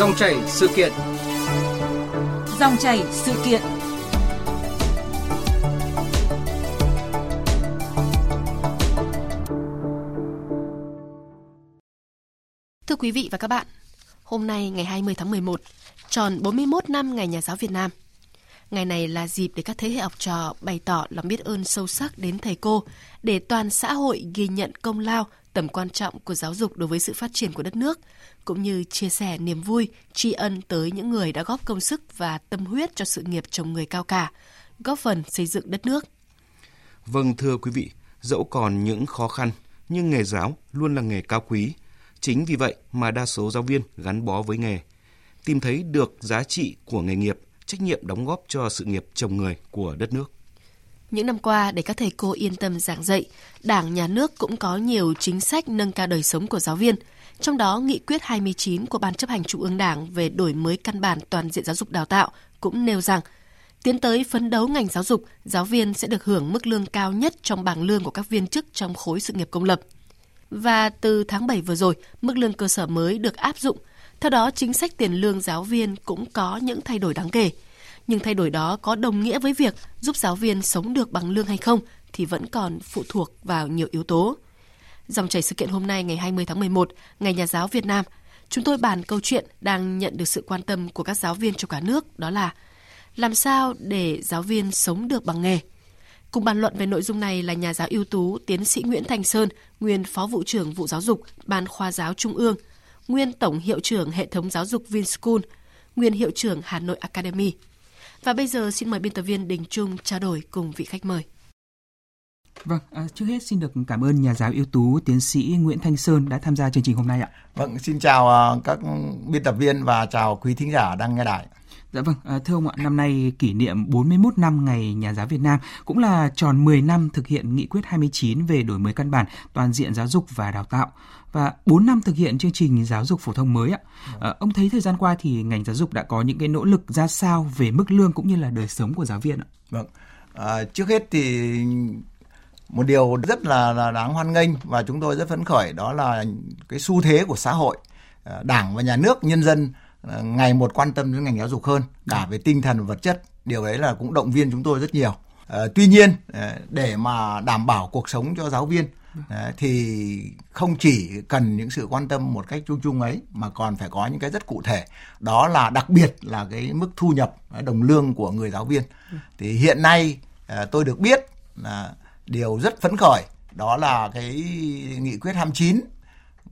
Dòng chảy sự kiện. Dòng chảy sự kiện. Thưa quý vị và các bạn, hôm nay ngày 20 tháng 11, tròn 41 năm Ngày Nhà giáo Việt Nam. Ngày này là dịp để các thế hệ học trò bày tỏ lòng biết ơn sâu sắc đến thầy cô, để toàn xã hội ghi nhận công lao, tầm quan trọng của giáo dục đối với sự phát triển của đất nước, cũng như chia sẻ niềm vui, tri ân tới những người đã góp công sức và tâm huyết cho sự nghiệp trồng người cao cả, góp phần xây dựng đất nước. Vâng thưa quý vị, dẫu còn những khó khăn, nhưng nghề giáo luôn là nghề cao quý. Chính vì vậy mà đa số giáo viên gắn bó với nghề, tìm thấy được giá trị của nghề nghiệp, trách nhiệm đóng góp cho sự nghiệp chồng người của đất nước. Những năm qua, để các thầy cô yên tâm giảng dạy, Đảng, Nhà nước cũng có nhiều chính sách nâng cao đời sống của giáo viên. Trong đó, Nghị quyết 29 của Ban chấp hành Trung ương Đảng về đổi mới căn bản toàn diện giáo dục đào tạo cũng nêu rằng tiến tới phấn đấu ngành giáo dục, giáo viên sẽ được hưởng mức lương cao nhất trong bảng lương của các viên chức trong khối sự nghiệp công lập. Và từ tháng 7 vừa rồi, mức lương cơ sở mới được áp dụng. Theo đó, chính sách tiền lương giáo viên cũng có những thay đổi đáng kể. Nhưng thay đổi đó có đồng nghĩa với việc giúp giáo viên sống được bằng lương hay không thì vẫn còn phụ thuộc vào nhiều yếu tố. Dòng chảy sự kiện hôm nay ngày 20 tháng 11, Ngày Nhà giáo Việt Nam, chúng tôi bàn câu chuyện đang nhận được sự quan tâm của các giáo viên trong cả nước đó là làm sao để giáo viên sống được bằng nghề. Cùng bàn luận về nội dung này là nhà giáo ưu tú tiến sĩ Nguyễn Thành Sơn, nguyên Phó vụ trưởng vụ giáo dục, Ban khoa giáo Trung ương, nguyên Tổng hiệu trưởng hệ thống giáo dục Vinschool, nguyên hiệu trưởng Hà Nội Academy. Và bây giờ xin mời biên tập viên Đình Trung trao đổi cùng vị khách mời. Vâng, à, trước hết xin được cảm ơn nhà giáo ưu tú tiến sĩ Nguyễn Thanh Sơn đã tham gia chương trình hôm nay ạ. Vâng, xin chào uh, các biên tập viên và chào quý thính giả đang nghe đài. Dạ vâng, à, thưa ông ạ, năm nay kỷ niệm 41 năm Ngày Nhà giáo Việt Nam cũng là tròn 10 năm thực hiện nghị quyết 29 về đổi mới căn bản toàn diện giáo dục và đào tạo và 4 năm thực hiện chương trình giáo dục phổ thông mới ạ. À, ông thấy thời gian qua thì ngành giáo dục đã có những cái nỗ lực ra sao về mức lương cũng như là đời sống của giáo viên ạ? Vâng, à, trước hết thì một điều rất là, là đáng hoan nghênh và chúng tôi rất phấn khởi đó là cái xu thế của xã hội, à, đảng và nhà nước, nhân dân Ờ, ngày một quan tâm đến ngành giáo dục hơn, cả về tinh thần và vật chất, điều đấy là cũng động viên chúng tôi rất nhiều. Ờ, tuy nhiên ờ, để mà đảm bảo cuộc sống cho giáo viên thì không chỉ cần những sự quan tâm một cách chung chung ấy, mà còn phải có những cái rất cụ thể. Đó là đặc biệt là cái mức thu nhập đồng lương của người giáo viên. Thì hiện nay tôi được biết là điều rất phấn khởi, đó là cái nghị quyết 29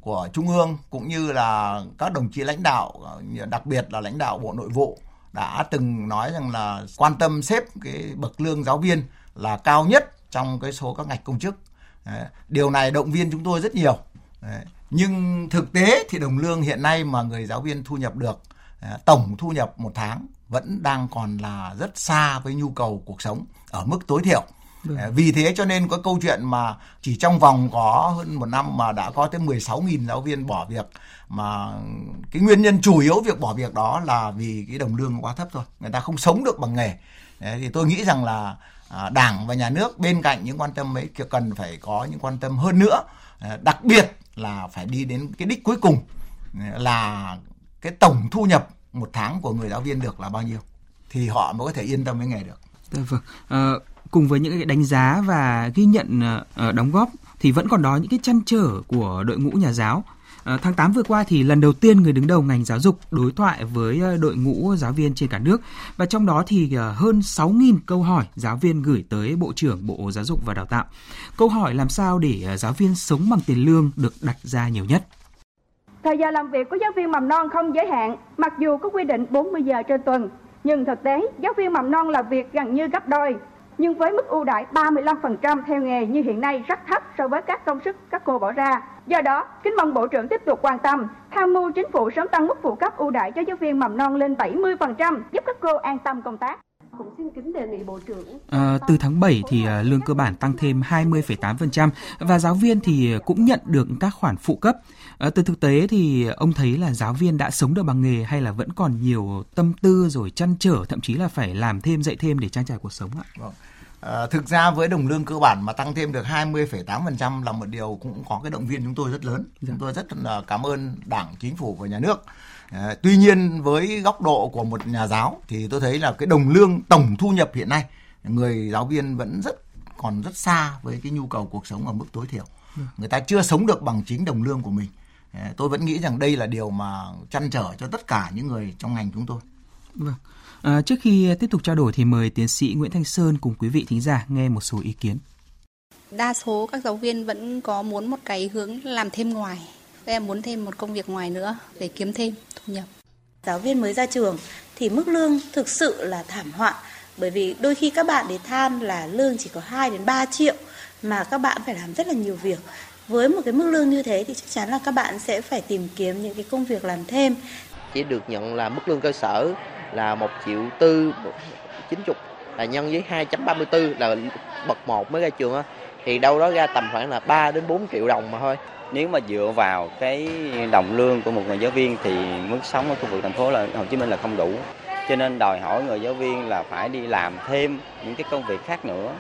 của trung ương cũng như là các đồng chí lãnh đạo, đặc biệt là lãnh đạo bộ nội vụ đã từng nói rằng là quan tâm xếp cái bậc lương giáo viên là cao nhất trong cái số các ngạch công chức điều này động viên chúng tôi rất nhiều nhưng thực tế thì đồng lương hiện nay mà người giáo viên thu nhập được à, tổng thu nhập một tháng vẫn đang còn là rất xa với nhu cầu cuộc sống ở mức tối thiểu. Vâng. Vì thế cho nên có câu chuyện mà chỉ trong vòng có hơn một năm mà đã có tới 16.000 giáo viên bỏ việc mà cái nguyên nhân chủ yếu việc bỏ việc đó là vì cái đồng lương quá thấp thôi. Người ta không sống được bằng nghề. Đấy, thì tôi nghĩ rằng là à, Đảng và nhà nước bên cạnh những quan tâm ấy cần phải có những quan tâm hơn nữa. À, đặc biệt là phải đi đến cái đích cuối cùng là cái tổng thu nhập một tháng của người giáo viên được là bao nhiêu thì họ mới có thể yên tâm với nghề được. Dạ vâng. À, cùng với những cái đánh giá và ghi nhận uh, đóng góp thì vẫn còn đó những cái chăn trở của đội ngũ nhà giáo. Uh, tháng 8 vừa qua thì lần đầu tiên người đứng đầu ngành giáo dục đối thoại với đội ngũ giáo viên trên cả nước và trong đó thì uh, hơn 6.000 câu hỏi giáo viên gửi tới Bộ trưởng Bộ Giáo dục và Đào tạo. Câu hỏi làm sao để giáo viên sống bằng tiền lương được đặt ra nhiều nhất. Thời giờ làm việc của giáo viên mầm non không giới hạn, mặc dù có quy định 40 giờ trên tuần, nhưng thực tế giáo viên mầm non làm việc gần như gấp đôi nhưng với mức ưu đãi 35% theo nghề như hiện nay rất thấp so với các công sức các cô bỏ ra. Do đó, kính mong Bộ trưởng tiếp tục quan tâm, tham mưu chính phủ sớm tăng mức phụ cấp ưu đãi cho giáo viên mầm non lên 70%, giúp các cô an tâm công tác cũng xin kính đề nghị Bộ trưởng. À, từ tháng 7 thì uh, lương cơ bản tăng thêm 20,8% và giáo viên thì cũng nhận được các khoản phụ cấp. À, từ thực tế thì ông thấy là giáo viên đã sống được bằng nghề hay là vẫn còn nhiều tâm tư rồi chăn trở thậm chí là phải làm thêm dạy thêm để trang trải cuộc sống ạ? Vâng. À, thực ra với đồng lương cơ bản mà tăng thêm được 20,8% là một điều cũng có cái động viên chúng tôi rất lớn. Dạ. Chúng tôi rất là cảm ơn Đảng, Chính phủ và Nhà nước. À, tuy nhiên với góc độ của một nhà giáo thì tôi thấy là cái đồng lương tổng thu nhập hiện nay người giáo viên vẫn rất còn rất xa với cái nhu cầu cuộc sống ở mức tối thiểu. Dạ. Người ta chưa sống được bằng chính đồng lương của mình. À, tôi vẫn nghĩ rằng đây là điều mà chăn trở cho tất cả những người trong ngành chúng tôi. Vâng. À, trước khi tiếp tục trao đổi thì mời tiến sĩ Nguyễn Thanh Sơn cùng quý vị thính giả nghe một số ý kiến. Đa số các giáo viên vẫn có muốn một cái hướng làm thêm ngoài. Các em muốn thêm một công việc ngoài nữa để kiếm thêm thu nhập. Giáo viên mới ra trường thì mức lương thực sự là thảm họa bởi vì đôi khi các bạn để than là lương chỉ có 2 đến 3 triệu mà các bạn phải làm rất là nhiều việc. Với một cái mức lương như thế thì chắc chắn là các bạn sẽ phải tìm kiếm những cái công việc làm thêm. Chỉ được nhận là mức lương cơ sở là 1 triệu tư 90 là nhân với 2.34 là bậc 1 mới ra trường á thì đâu đó ra tầm khoảng là 3 đến 4 triệu đồng mà thôi. Nếu mà dựa vào cái đồng lương của một người giáo viên thì mức sống ở khu vực thành phố là Hồ Chí Minh là không đủ. Cho nên đòi hỏi người giáo viên là phải đi làm thêm những cái công việc khác nữa.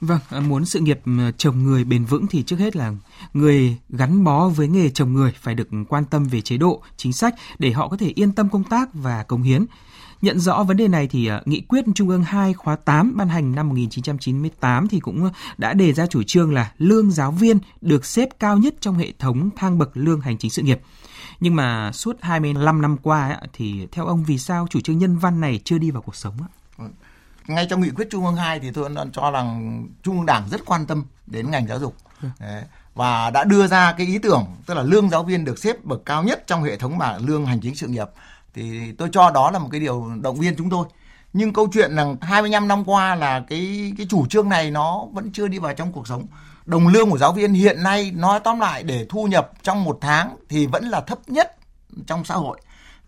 Vâng, à, muốn sự nghiệp ừ, trồng người bền vững thì trước hết là người gắn bó với nghề trồng người phải được quan tâm về chế độ, chính sách để họ có thể yên tâm công tác và công hiến. Nhận rõ vấn đề này thì à, Nghị quyết Trung ương 2 khóa 8 ban hành năm 1998 thì cũng đã đề ra chủ trương là lương giáo viên được xếp cao nhất trong hệ thống thang bậc lương hành chính sự nghiệp. Nhưng mà suốt 25 năm qua thì theo ông vì sao chủ trương nhân văn này chưa đi vào cuộc sống ạ? Ngay trong nghị quyết trung ương 2 thì tôi cho rằng trung ương đảng rất quan tâm đến ngành giáo dục. Ừ. Đấy. và đã đưa ra cái ý tưởng tức là lương giáo viên được xếp bậc cao nhất trong hệ thống bảng lương hành chính sự nghiệp. Thì tôi cho đó là một cái điều động viên chúng tôi. Nhưng câu chuyện là 25 năm qua là cái cái chủ trương này nó vẫn chưa đi vào trong cuộc sống. Đồng lương của giáo viên hiện nay nói tóm lại để thu nhập trong một tháng thì vẫn là thấp nhất trong xã hội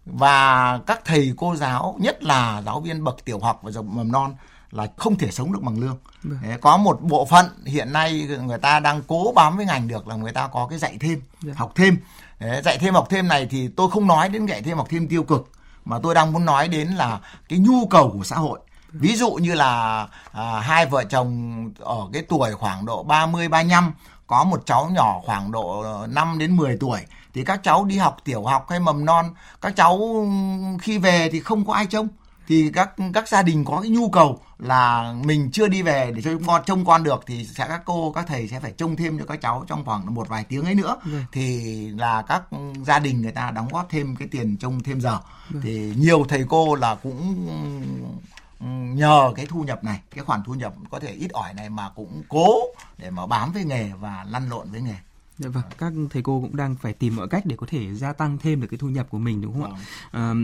và các thầy cô giáo nhất là giáo viên bậc tiểu học và mầm non là không thể sống được bằng lương. Đấy, vâng. có một bộ phận hiện nay người ta đang cố bám với ngành được là người ta có cái dạy thêm, Đấy. học thêm. Đấy, dạy thêm học thêm này thì tôi không nói đến dạy thêm học thêm tiêu cực mà tôi đang muốn nói đến là cái nhu cầu của xã hội. Ví dụ như là à, hai vợ chồng ở cái tuổi khoảng độ 30 35 có một cháu nhỏ khoảng độ 5 đến 10 tuổi thì các cháu đi học tiểu học hay mầm non các cháu khi về thì không có ai trông thì các các gia đình có cái nhu cầu là mình chưa đi về để cho con trông con được thì sẽ các cô các thầy sẽ phải trông thêm cho các cháu trong khoảng một vài tiếng ấy nữa ừ. thì là các gia đình người ta đóng góp thêm cái tiền trông thêm giờ ừ. thì nhiều thầy cô là cũng nhờ cái thu nhập này cái khoản thu nhập có thể ít ỏi này mà cũng cố để mà bám với nghề và lăn lộn với nghề Dạ vâng, các thầy cô cũng đang phải tìm mọi cách để có thể gia tăng thêm được cái thu nhập của mình đúng không ạ? À,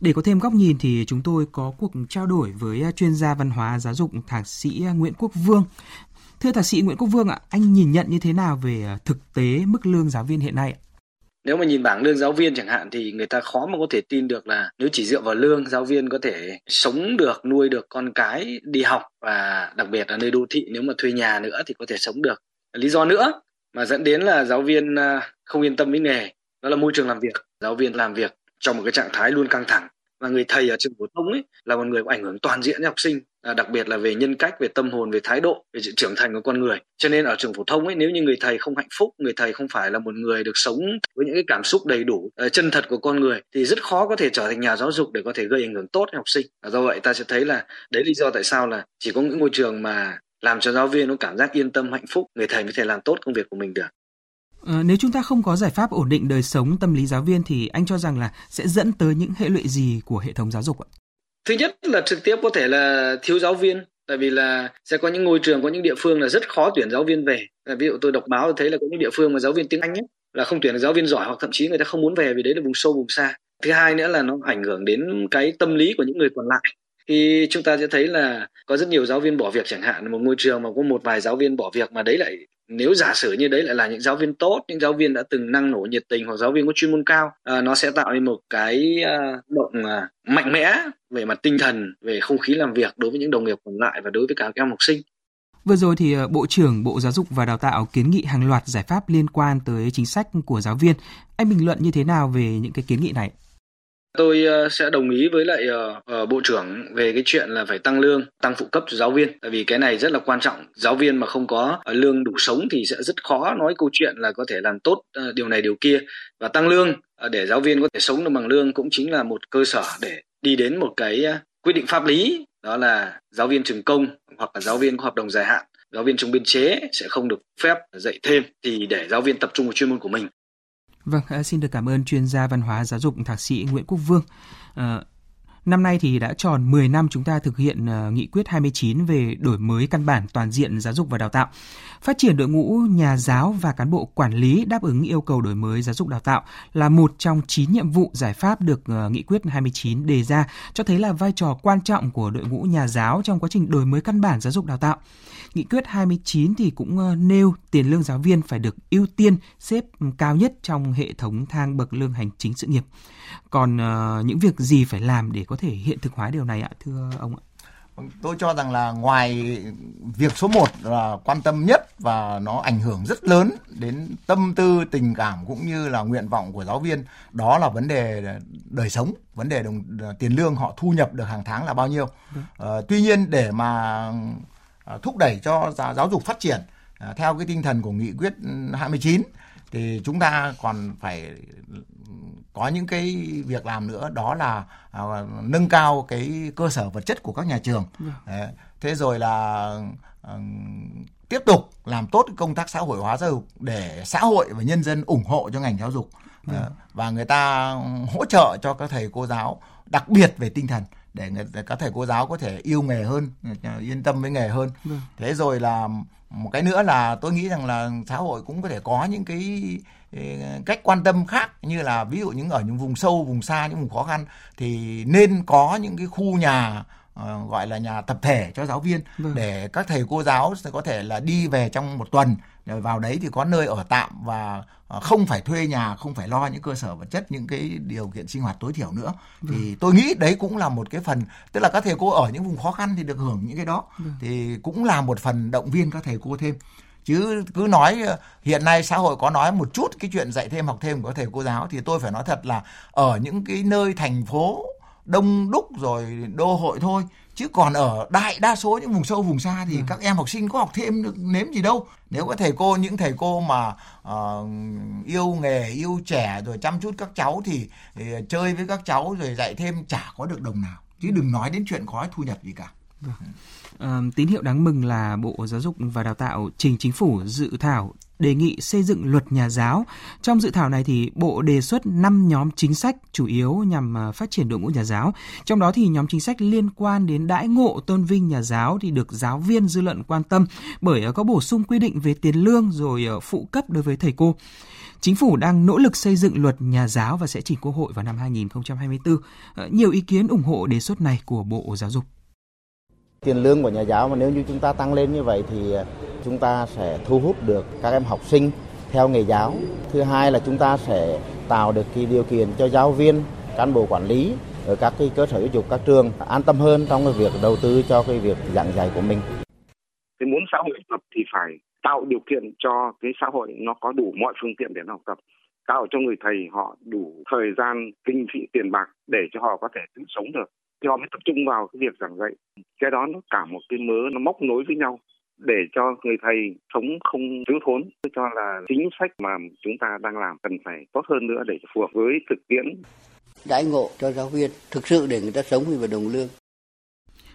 để có thêm góc nhìn thì chúng tôi có cuộc trao đổi với chuyên gia văn hóa giáo dục thạc sĩ Nguyễn Quốc Vương. Thưa thạc sĩ Nguyễn Quốc Vương ạ, anh nhìn nhận như thế nào về thực tế mức lương giáo viên hiện nay? Nếu mà nhìn bảng lương giáo viên chẳng hạn thì người ta khó mà có thể tin được là nếu chỉ dựa vào lương giáo viên có thể sống được, nuôi được con cái đi học và đặc biệt là nơi đô thị nếu mà thuê nhà nữa thì có thể sống được. Lý do nữa mà dẫn đến là giáo viên à, không yên tâm với nghề. Đó là môi trường làm việc. Giáo viên làm việc trong một cái trạng thái luôn căng thẳng. Và người thầy ở trường phổ thông ấy là một người có ảnh hưởng toàn diện đến học sinh à, đặc biệt là về nhân cách về tâm hồn về thái độ về sự trưởng thành của con người. Cho nên ở trường phổ thông ấy nếu như người thầy không hạnh phúc người thầy không phải là một người được sống với những cái cảm xúc đầy đủ uh, chân thật của con người thì rất khó có thể trở thành nhà giáo dục để có thể gây ảnh hưởng tốt đến học sinh. Và do vậy ta sẽ thấy là đấy lý do tại sao là chỉ có những ngôi trường mà làm cho giáo viên nó cảm giác yên tâm hạnh phúc người thầy mới thể làm tốt công việc của mình được. À, nếu chúng ta không có giải pháp ổn định đời sống tâm lý giáo viên thì anh cho rằng là sẽ dẫn tới những hệ lụy gì của hệ thống giáo dục ạ? Thứ nhất là trực tiếp có thể là thiếu giáo viên tại vì là sẽ có những ngôi trường có những địa phương là rất khó tuyển giáo viên về. Ví dụ tôi đọc báo thấy là có những địa phương mà giáo viên tiếng anh ấy là không tuyển được giáo viên giỏi hoặc thậm chí người ta không muốn về vì đấy là vùng sâu vùng xa. Thứ hai nữa là nó ảnh hưởng đến cái tâm lý của những người còn lại thì chúng ta sẽ thấy là có rất nhiều giáo viên bỏ việc chẳng hạn một ngôi trường mà có một vài giáo viên bỏ việc mà đấy lại nếu giả sử như đấy lại là những giáo viên tốt những giáo viên đã từng năng nổ nhiệt tình hoặc giáo viên có chuyên môn cao à, nó sẽ tạo nên một cái à, động à, mạnh mẽ về mặt tinh thần về không khí làm việc đối với những đồng nghiệp còn lại và đối với cả các em học sinh Vừa rồi thì à, Bộ trưởng Bộ Giáo dục và Đào tạo kiến nghị hàng loạt giải pháp liên quan tới chính sách của giáo viên. Anh bình luận như thế nào về những cái kiến nghị này? Tôi ờ, sẽ đồng ý với lại ờ, ờ, bộ trưởng về cái chuyện là phải tăng lương, tăng phụ cấp cho giáo viên. Tại vì cái này rất là quan trọng. Giáo viên mà không có lương đủ sống thì sẽ rất khó nói câu chuyện là có thể làm tốt điều này điều kia. Và tăng lương để giáo viên có thể sống được bằng lương cũng chính là một cơ sở để đi đến một cái quyết định pháp lý đó là giáo viên trường công hoặc là giáo viên có hợp đồng dài hạn giáo viên trong biên chế sẽ không được phép dạy thêm thì để giáo viên tập trung vào chuyên môn của mình Vâng, à, xin được cảm ơn chuyên gia văn hóa giáo dục thạc sĩ Nguyễn Quốc Vương. Ờ, Năm nay thì đã tròn 10 năm chúng ta thực hiện ờ, nghị quyết 29 về đổi mới căn bản toàn diện giáo dục và đào tạo. Phát triển đội ngũ nhà giáo và cán bộ quản lý đáp ứng yêu cầu đổi mới giáo dục đào tạo là một trong 9 nhiệm vụ giải pháp được ờ, nghị quyết 29 đề ra, cho thấy là vai trò quan trọng của đội ngũ nhà giáo trong quá trình đổi mới căn bản giáo dục đào tạo. Nghị quyết 29 thì cũng ờ, nêu tiền lương giáo viên phải được ưu tiên xếp cao nhất trong hệ thống thang bậc lương hành chính sự nghiệp. Còn uh, những việc gì phải làm để có thể hiện thực hóa điều này ạ, thưa ông ạ? Vâng, tôi cho rằng là ngoài việc số 1 là quan tâm nhất và nó ảnh hưởng rất lớn đến tâm tư, tình cảm cũng như là nguyện vọng của giáo viên, đó là vấn đề đời sống, vấn đề đồng tiền lương họ thu nhập được hàng tháng là bao nhiêu. Uh, tuy nhiên để mà thúc đẩy cho giáo dục phát triển theo cái tinh thần của nghị quyết 29 thì chúng ta còn phải có những cái việc làm nữa đó là à, nâng cao cái cơ sở vật chất của các nhà trường ừ. thế rồi là à, tiếp tục làm tốt công tác xã hội hóa giáo dục để xã hội và nhân dân ủng hộ cho ngành giáo dục ừ. và người ta hỗ trợ cho các thầy cô giáo đặc biệt về tinh thần để, người, để các thầy cô giáo có thể yêu nghề hơn yên tâm với nghề hơn ừ. thế rồi là một cái nữa là tôi nghĩ rằng là xã hội cũng có thể có những cái cách quan tâm khác như là ví dụ những ở những vùng sâu vùng xa những vùng khó khăn thì nên có những cái khu nhà uh, gọi là nhà tập thể cho giáo viên vâng. để các thầy cô giáo sẽ có thể là đi về trong một tuần rồi vào đấy thì có nơi ở tạm và uh, không phải thuê nhà không phải lo những cơ sở vật chất những cái điều kiện sinh hoạt tối thiểu nữa vâng. thì tôi nghĩ đấy cũng là một cái phần tức là các thầy cô ở những vùng khó khăn thì được hưởng những cái đó vâng. thì cũng là một phần động viên các thầy cô thêm chứ cứ nói hiện nay xã hội có nói một chút cái chuyện dạy thêm học thêm của thầy cô giáo thì tôi phải nói thật là ở những cái nơi thành phố đông đúc rồi đô hội thôi chứ còn ở đại đa số những vùng sâu vùng xa thì ừ. các em học sinh có học thêm được nếm gì đâu. Nếu có thầy cô những thầy cô mà uh, yêu nghề yêu trẻ rồi chăm chút các cháu thì, thì chơi với các cháu rồi dạy thêm chả có được đồng nào. Chứ đừng nói đến chuyện có thu nhập gì cả. Vâng. Uh, tín hiệu đáng mừng là Bộ Giáo dục và Đào tạo trình chính phủ dự thảo đề nghị xây dựng luật nhà giáo. Trong dự thảo này thì Bộ đề xuất 5 nhóm chính sách chủ yếu nhằm à, phát triển đội ngũ nhà giáo. Trong đó thì nhóm chính sách liên quan đến đãi ngộ tôn vinh nhà giáo thì được giáo viên dư luận quan tâm bởi à, có bổ sung quy định về tiền lương rồi à, phụ cấp đối với thầy cô. Chính phủ đang nỗ lực xây dựng luật nhà giáo và sẽ chỉnh Quốc hội vào năm 2024. Ờ, nhiều ý kiến ủng hộ đề xuất này của Bộ Giáo dục. Tiền lương của nhà giáo mà nếu như chúng ta tăng lên như vậy thì ờ, chúng ta sẽ thu hút được các em học sinh theo nghề giáo. Thứ hai là chúng ta sẽ tạo được cái điều kiện cho giáo viên, cán bộ quản lý ở các cái cơ sở giáo dục các trường an tâm hơn trong cái việc đầu tư cho cái việc giảng dạy của mình. Thì muốn xã hội học tập thì phải tạo điều kiện cho cái xã hội nó có đủ mọi phương tiện để nó học tập tạo cho người thầy họ đủ thời gian kinh phí tiền bạc để cho họ có thể tự sống được. Thì họ mới tập trung vào cái việc giảng dạy. Cái đó nó cả một cái mớ nó móc nối với nhau để cho người thầy sống không thiếu thốn. Tôi cho là chính sách mà chúng ta đang làm cần phải tốt hơn nữa để phù hợp với thực tiễn. Đãi ngộ cho giáo viên thực sự để người ta sống với đồng lương.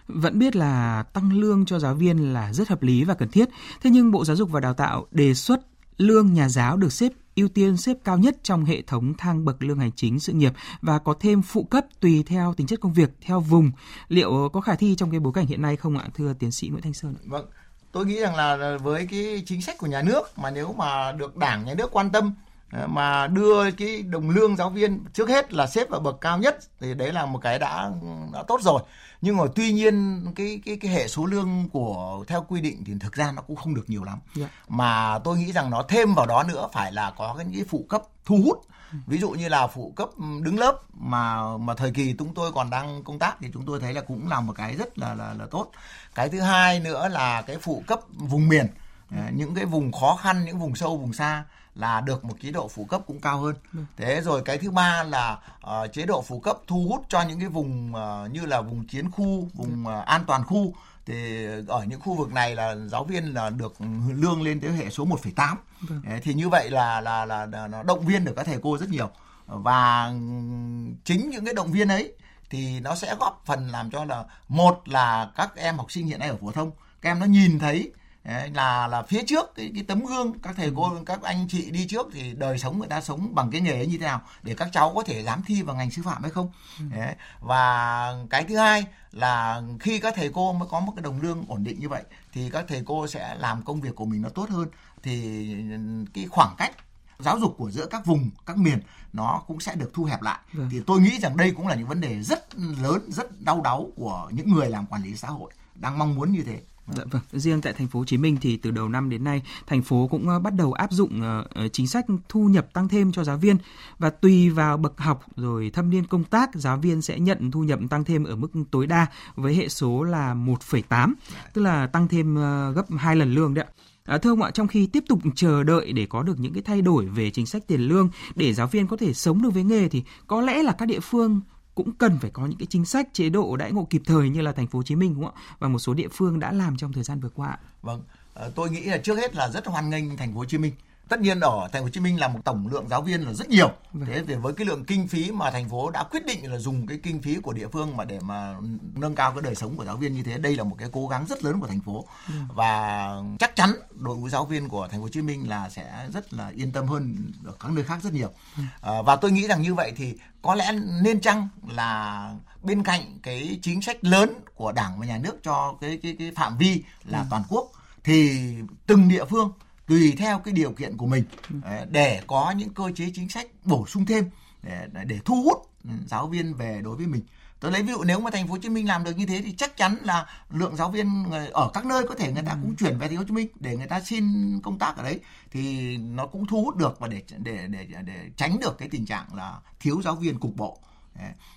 Vẫn biết là tăng lương cho giáo viên là rất hợp lý và cần thiết. Thế nhưng Bộ Giáo dục và Đào tạo đề xuất lương nhà giáo được xếp ưu tiên xếp cao nhất trong hệ thống thang bậc lương hành chính sự nghiệp và có thêm phụ cấp tùy theo tính chất công việc theo vùng. Liệu có khả thi trong cái bối cảnh hiện nay không ạ, thưa tiến sĩ Nguyễn Thanh Sơn? Vâng, tôi nghĩ rằng là với cái chính sách của nhà nước mà nếu mà được đảng nhà nước quan tâm mà đưa cái đồng lương giáo viên trước hết là xếp ở bậc cao nhất thì đấy là một cái đã đã tốt rồi nhưng mà tuy nhiên cái cái cái hệ số lương của theo quy định thì thực ra nó cũng không được nhiều lắm yeah. Dạ. mà tôi nghĩ rằng nó thêm vào đó nữa phải là có cái, cái phụ cấp thu hút ừ. ví dụ như là phụ cấp đứng lớp mà mà thời kỳ chúng tôi còn đang công tác thì chúng tôi thấy là cũng là một cái rất là là, là tốt cái thứ hai nữa là cái phụ cấp vùng miền ừ. những cái vùng khó khăn những vùng sâu vùng xa là được một chế độ phụ cấp cũng cao hơn. Thế rồi cái thứ ba là uh, chế độ phụ cấp thu hút cho những cái vùng uh, như là vùng chiến khu, vùng uh, an toàn khu thì ở những khu vực này là giáo viên là được lương lên tới hệ số 1,8. Vâng. Thì như vậy là, là là là nó động viên được các thầy cô rất nhiều và chính những cái động viên ấy thì nó sẽ góp phần làm cho là một là các em học sinh hiện nay ở phổ thông các em nó nhìn thấy là là phía trước cái, cái tấm gương các thầy cô các anh chị đi trước thì đời sống người ta sống bằng cái nghề ấy như thế nào để các cháu có thể dám thi vào ngành sư phạm hay không Đấy. và cái thứ hai là khi các thầy cô mới có một cái đồng lương ổn định như vậy thì các thầy cô sẽ làm công việc của mình nó tốt hơn thì cái khoảng cách giáo dục của giữa các vùng các miền nó cũng sẽ được thu hẹp lại vâng. thì tôi nghĩ rằng đây cũng là những vấn đề rất lớn rất đau đáu của những người làm quản lý xã hội đang mong muốn như thế Dạ vâng, riêng tại thành phố Hồ Chí Minh thì từ đầu năm đến nay, thành phố cũng ờ, bắt đầu áp dụng ờ, ờ, chính sách thu nhập tăng thêm cho giáo viên và tùy vào bậc học rồi thâm niên công tác, giáo viên sẽ nhận thu nhập tăng thêm ở mức tối đa với hệ số là 1,8, tức là tăng thêm gấp 2 lần lương đấy ạ. À, thưa ông ạ, trong khi tiếp tục chờ đợi để có được những cái thay đổi về chính sách tiền lương để giáo viên có thể sống được với nghề thì có lẽ là các địa phương cũng cần phải có những cái chính sách chế độ đãi ngộ kịp thời như là thành phố Hồ Chí Minh đúng không ạ? Và một số địa phương đã làm trong thời gian vừa qua. Vâng, ờ, tôi nghĩ là trước hết là rất hoan nghênh thành phố Hồ Chí Minh tất nhiên ở thành phố Hồ Chí Minh là một tổng lượng giáo viên là rất nhiều vâng. thế thì với cái lượng kinh phí mà thành phố đã quyết định là dùng cái kinh phí của địa phương mà để mà nâng cao cái đời sống của giáo viên như thế đây là một cái cố gắng rất lớn của thành phố vâng. và chắc chắn đội ngũ giáo viên của thành phố Hồ Chí Minh là sẽ rất là yên tâm hơn ở các nơi khác rất nhiều vâng. à, và tôi nghĩ rằng như vậy thì có lẽ nên chăng là bên cạnh cái chính sách lớn của đảng và nhà nước cho cái cái cái phạm vi là toàn quốc thì từng địa phương tùy theo cái điều kiện của mình ờ, để có những cơ chế chính sách bổ sung thêm để để thu hút giáo viên về đối với mình. Tôi lấy ví dụ nếu mà thành phố Hồ Chí Minh làm được như thế thì chắc chắn là lượng giáo viên ở các nơi có thể người ta cũng chuyển về thành phố Hồ Chí Minh để người ta xin công tác ở đấy thì nó cũng thu hút được và để để để để tránh được cái tình trạng là thiếu giáo viên cục bộ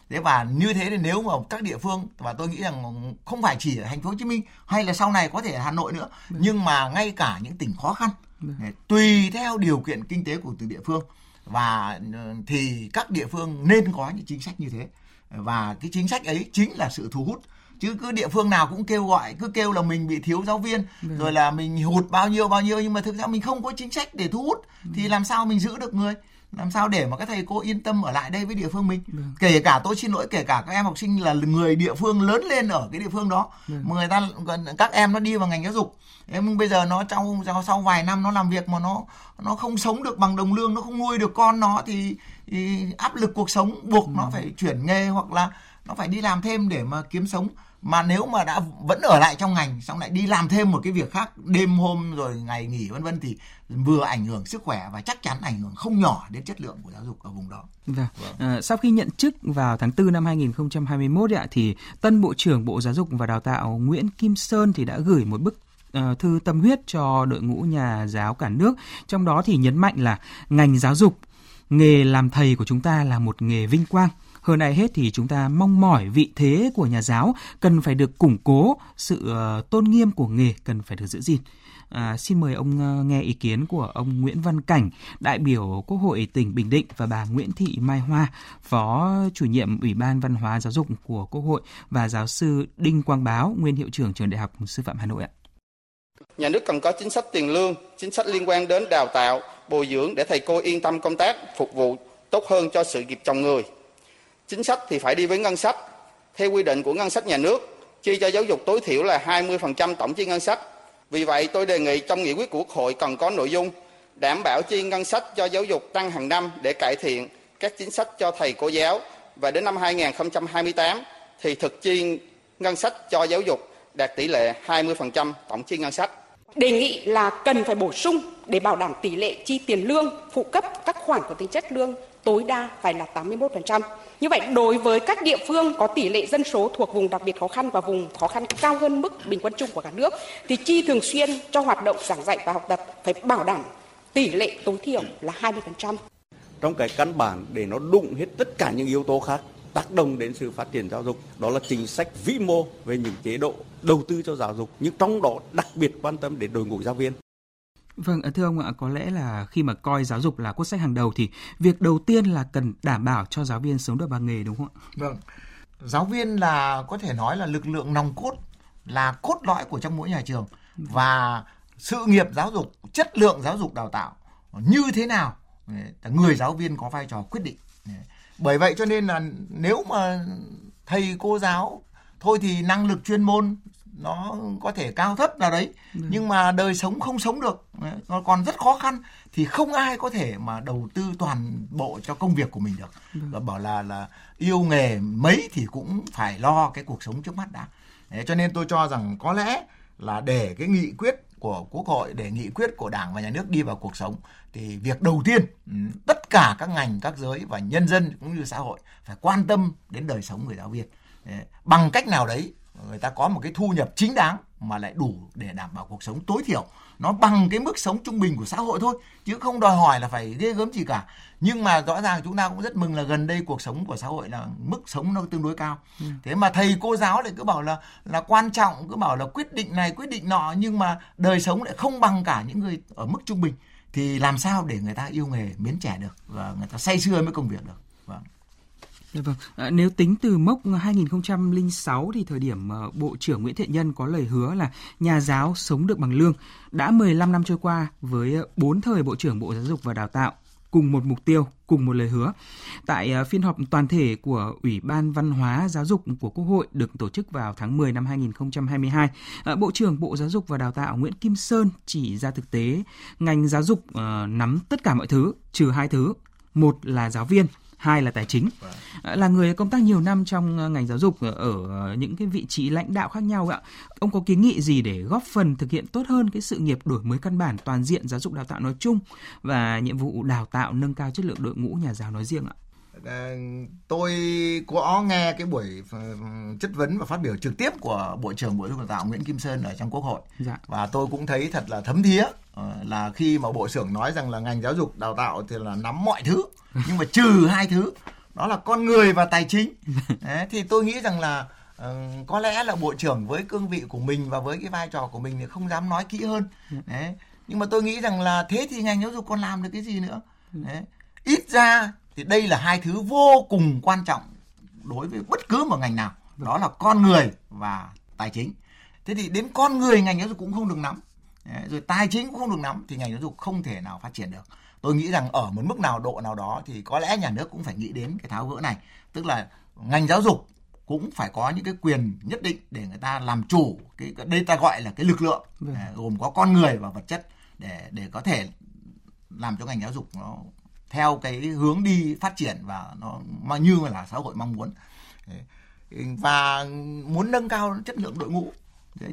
thế và như thế thì nếu mà các địa phương và tôi nghĩ rằng không phải chỉ ở thành phố Hồ Chí Minh hay là sau này có thể ở Hà Nội nữa ừ. nhưng mà ngay cả những tỉnh khó khăn ừ. tùy theo điều kiện kinh tế của từng địa phương và ờ, thì các địa phương nên có những chính sách như thế và cái chính sách ấy chính là sự thu hút chứ cứ địa phương nào cũng kêu gọi cứ kêu là mình bị thiếu giáo viên ừ. rồi là mình hụt bao nhiêu bao nhiêu nhưng mà thực ra mình không có chính sách để thu hút thì làm sao mình giữ được người làm sao để mà các thầy cô yên tâm ở lại đây với địa phương mình ừ. kể cả tôi xin lỗi kể cả các em học sinh là người địa phương lớn lên ở cái địa phương đó ừ. mà người ta các em nó đi vào ngành giáo dục em bây giờ nó trong sau vài năm nó làm việc mà nó nó không sống được bằng đồng lương nó không nuôi được con nó thì, thì áp lực cuộc sống buộc ừ. nó phải chuyển nghề hoặc là nó phải đi làm thêm để mà kiếm sống mà nếu mà đã vẫn ở lại trong ngành xong lại đi làm thêm một cái việc khác đêm hôm rồi ngày nghỉ vân vân thì vừa ảnh hưởng sức khỏe và chắc chắn ảnh hưởng không nhỏ đến chất lượng của giáo dục ở vùng đó. Vâng. vâng. À, sau khi nhận chức vào tháng 4 năm 2021 ạ thì tân bộ trưởng Bộ Giáo dục và Đào tạo Nguyễn Kim Sơn thì đã gửi một bức uh, thư tâm huyết cho đội ngũ nhà giáo cả nước, trong đó thì nhấn mạnh là ngành giáo dục, nghề làm thầy của chúng ta là một nghề vinh quang hơn ai hết thì chúng ta mong mỏi vị thế của nhà giáo cần phải được củng cố, sự ờ, tôn nghiêm của nghề cần phải được giữ gìn. À, xin mời ông ờ, nghe ý kiến của ông Nguyễn Văn Cảnh, đại biểu Quốc hội tỉnh Bình Định và bà Nguyễn Thị Mai Hoa, phó chủ nhiệm Ủy ban Văn hóa Giáo dục của Quốc hội và giáo sư Đinh Quang Báo, nguyên hiệu trưởng trường Đại học Sư phạm Hà Nội ạ. Nhà nước cần có chính sách tiền lương, chính sách liên quan đến đào tạo, bồi dưỡng để thầy cô yên tâm công tác, phục vụ tốt hơn cho sự nghiệp chồng người Chính sách thì phải đi với ngân sách. Theo quy định của ngân sách nhà nước, chi cho giáo dục tối thiểu là 20% tổng chi ngân sách. Vì vậy, tôi đề nghị trong nghị quyết của Quốc hội cần có nội dung đảm bảo chi ngân sách cho giáo dục tăng hàng năm để cải thiện các chính sách cho thầy cô giáo và đến năm 2028 thì thực chi ngân sách cho giáo dục đạt tỷ lệ 20% tổng chi ngân sách. Đề nghị là cần phải bổ sung để bảo đảm tỷ lệ chi tiền lương, phụ cấp các khoản có tính chất lương tối đa phải là 81%. Như vậy, đối với các địa phương có tỷ lệ dân số thuộc vùng đặc biệt khó khăn và vùng khó khăn cao hơn mức bình quân chung của cả nước, thì chi thường xuyên cho hoạt động giảng dạy và học tập phải bảo đảm tỷ lệ tối thiểu là 20%. Trong cái căn bản để nó đụng hết tất cả những yếu tố khác tác động đến sự phát triển giáo dục đó là chính sách vĩ mô về những chế độ đầu tư cho giáo dục nhưng trong đó đặc biệt quan tâm đến đội ngũ giáo viên Vâng, à, thưa ông ạ, có lẽ là khi mà coi giáo dục là quốc sách hàng đầu thì việc đầu tiên là cần đảm bảo cho giáo viên sống được bằng nghề đúng không ạ? Vâng. Giáo viên là có thể nói là lực lượng nòng cốt, là cốt lõi của trong mỗi nhà trường và sự nghiệp giáo dục, chất lượng giáo dục đào tạo như thế nào người giáo viên có vai trò quyết định. Bởi vậy cho nên là nếu mà thầy cô giáo thôi thì năng lực chuyên môn nó có thể cao thấp nào đấy ừ. nhưng mà đời sống không sống được nó còn rất khó khăn thì không ai có thể mà đầu tư toàn bộ cho công việc của mình được ừ. và bảo là là yêu nghề mấy thì cũng phải lo cái cuộc sống trước mắt đã Đấy, cho nên tôi cho rằng có lẽ là để cái nghị quyết của quốc hội để nghị quyết của đảng và nhà nước đi vào cuộc sống thì việc đầu tiên ừ, tất cả các ngành các giới và nhân dân cũng như xã hội phải quan tâm đến đời sống người giáo viên bằng cách nào đấy người ta có một cái thu nhập chính đáng mà lại đủ để đảm bảo cuộc sống tối thiểu. Nó bằng cái mức sống trung bình của xã hội thôi chứ không đòi hỏi là phải ghê gớm gì cả. Nhưng mà rõ ràng chúng ta cũng rất mừng là gần đây cuộc sống của xã hội là mức sống nó tương đối cao. Ừ. thế mà thầy cô giáo lại cứ bảo là là quan trọng cứ bảo là quyết định này quyết định nọ nhưng mà đời sống lại không bằng cả những người ở mức trung bình. Thì làm sao để người ta yêu nghề mến trẻ được và người ta say sưa với công việc được vâng vâng. À, nếu tính từ mốc 2006 thì thời điểm uh, Bộ trưởng Nguyễn Thiện Nhân có lời hứa là nhà giáo sống được bằng lương. Đã 15 năm trôi qua với ờ, 4 thời Bộ trưởng Bộ Giáo dục và Đào tạo cùng một mục tiêu, cùng một lời hứa. Tại uh, phiên họp toàn thể của Ủy ban Văn hóa Giáo dục của Quốc hội được tổ chức vào tháng 10 năm 2022, uh, Bộ trưởng Bộ Giáo dục và Đào tạo Nguyễn Kim Sơn chỉ ra thực tế ngành giáo dục uh, nắm tất cả mọi thứ trừ hai thứ. Một là giáo viên, hai là tài chính. Vâng. Là người công tác nhiều năm trong ờ, ngành giáo dục ở những cái vị trí lãnh đạo khác nhau ạ. Ông có kiến nghị gì để góp phần thực hiện tốt hơn cái sự nghiệp đổi mới căn bản toàn diện giáo dục đào tạo nói chung và nhiệm vụ đào tạo nâng cao chất lượng đội ngũ nhà giáo nói riêng ạ? Ờ, tôi có nghe cái buổi ờ, chất vấn và phát biểu trực tiếp của Bộ trưởng Bộ Giáo dục Đào tạo Nguyễn Kim Sơn ở trong Quốc hội dạ. và tôi cũng thấy thật là thấm thía là khi mà Bộ trưởng nói rằng là ngành giáo dục đào tạo thì là nắm mọi thứ nhưng mà trừ hai thứ đó là con người và tài chính Đấy, thì tôi nghĩ rằng là uh, có lẽ là bộ trưởng với cương vị của mình và với cái vai trò của mình thì không dám nói kỹ hơn Đấy. nhưng mà tôi nghĩ rằng là thế thì ngành giáo dục còn làm được cái gì nữa Đấy. ít ra thì đây là hai thứ vô cùng quan trọng đối với bất cứ một ngành nào. Đó là con người và tài chính. Thế thì đến con người ngành giáo dục cũng không được nắm. Rồi tài chính cũng không được nắm thì ngành giáo dục không thể nào phát triển được. Tôi nghĩ rằng ở một mức nào độ nào đó thì có lẽ nhà nước cũng phải nghĩ đến cái tháo gỡ này. Tức là ngành giáo dục cũng phải có những cái quyền nhất định để người ta làm chủ cái đây ta gọi là cái lực lượng. Ừ. gồm có con người và vật chất để để có thể làm cho ngành giáo dục nó theo cái hướng đi phát triển và nó mà như là xã hội mong muốn. Và muốn nâng cao chất lượng đội ngũ.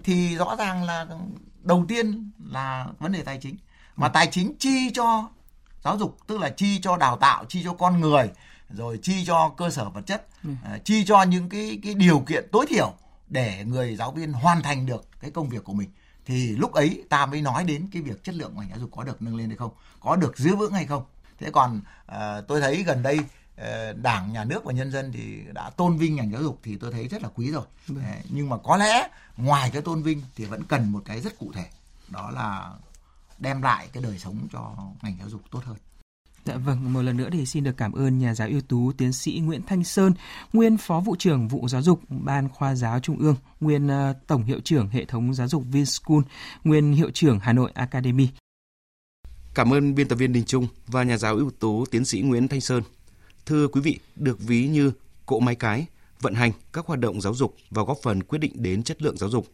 Thì rõ ràng là đầu tiên là vấn đề tài chính. Mà tài chính chi cho giáo dục tức là chi cho đào tạo chi cho con người rồi chi cho cơ sở vật chất ừ. uh, chi cho những cái cái điều kiện tối thiểu để người giáo viên hoàn thành được cái công việc của mình. Thì lúc ấy ta mới nói đến cái việc chất lượng ngành giáo dục có được nâng lên hay không có được giữ vững hay không thế còn uh, tôi thấy gần đây uh, đảng nhà nước và nhân dân thì đã tôn vinh ngành giáo dục thì tôi thấy rất là quý rồi ừ. nhưng mà có lẽ ngoài cái tôn vinh thì vẫn cần một cái rất cụ thể đó là đem lại cái đời sống cho ngành giáo dục tốt hơn. Dạ vâng, một lần nữa thì xin được cảm ơn nhà giáo ưu tú tiến sĩ Nguyễn Thanh Sơn, nguyên Phó vụ trưởng vụ giáo dục Ban Khoa giáo Trung ương, nguyên uh, Tổng hiệu trưởng hệ thống giáo dục Vinschool, nguyên hiệu trưởng Hà Nội Academy. Cảm ơn biên tập viên Đình Trung và nhà giáo ưu tú tiến sĩ Nguyễn Thanh Sơn. Thưa quý vị, được ví như cỗ máy cái, vận hành các hoạt động giáo dục và góp phần quyết định đến chất lượng giáo dục.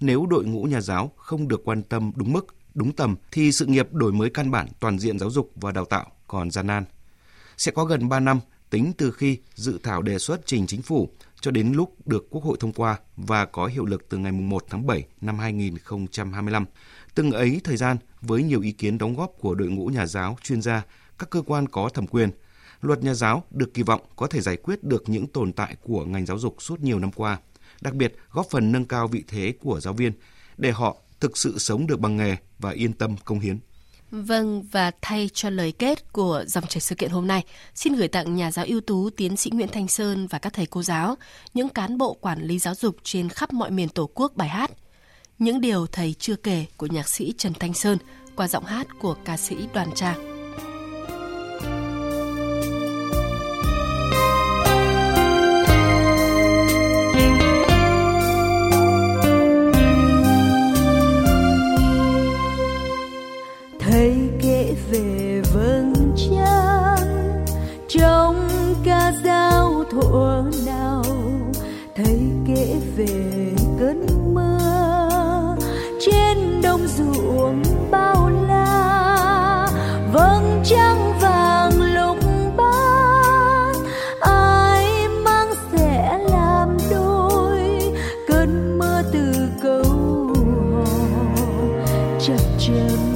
Nếu đội ngũ nhà giáo không được quan tâm đúng mức đúng tầm thì sự nghiệp đổi mới căn bản toàn diện giáo dục và đào tạo còn gian nan. Sẽ có gần 3 năm tính từ khi dự thảo đề xuất trình chính phủ cho đến lúc được Quốc hội thông qua và có hiệu lực từ ngày 1 tháng 7 năm 2025. Từng ấy thời gian với nhiều ý kiến đóng góp của đội ngũ nhà giáo, chuyên gia, các cơ quan có thẩm quyền, luật nhà giáo được kỳ vọng có thể giải quyết được những tồn tại của ngành giáo dục suốt nhiều năm qua, đặc biệt góp phần nâng cao vị thế của giáo viên để họ thực sự sống được bằng nghề và yên tâm công hiến. Vâng, và thay cho lời kết của dòng chảy sự kiện hôm nay, xin gửi tặng nhà giáo ưu tú tiến sĩ Nguyễn Thanh Sơn và các thầy cô giáo, những cán bộ quản lý giáo dục trên khắp mọi miền Tổ quốc bài hát. Những điều thầy chưa kể của nhạc sĩ Trần Thanh Sơn qua giọng hát của ca sĩ Đoàn Trang. về imagine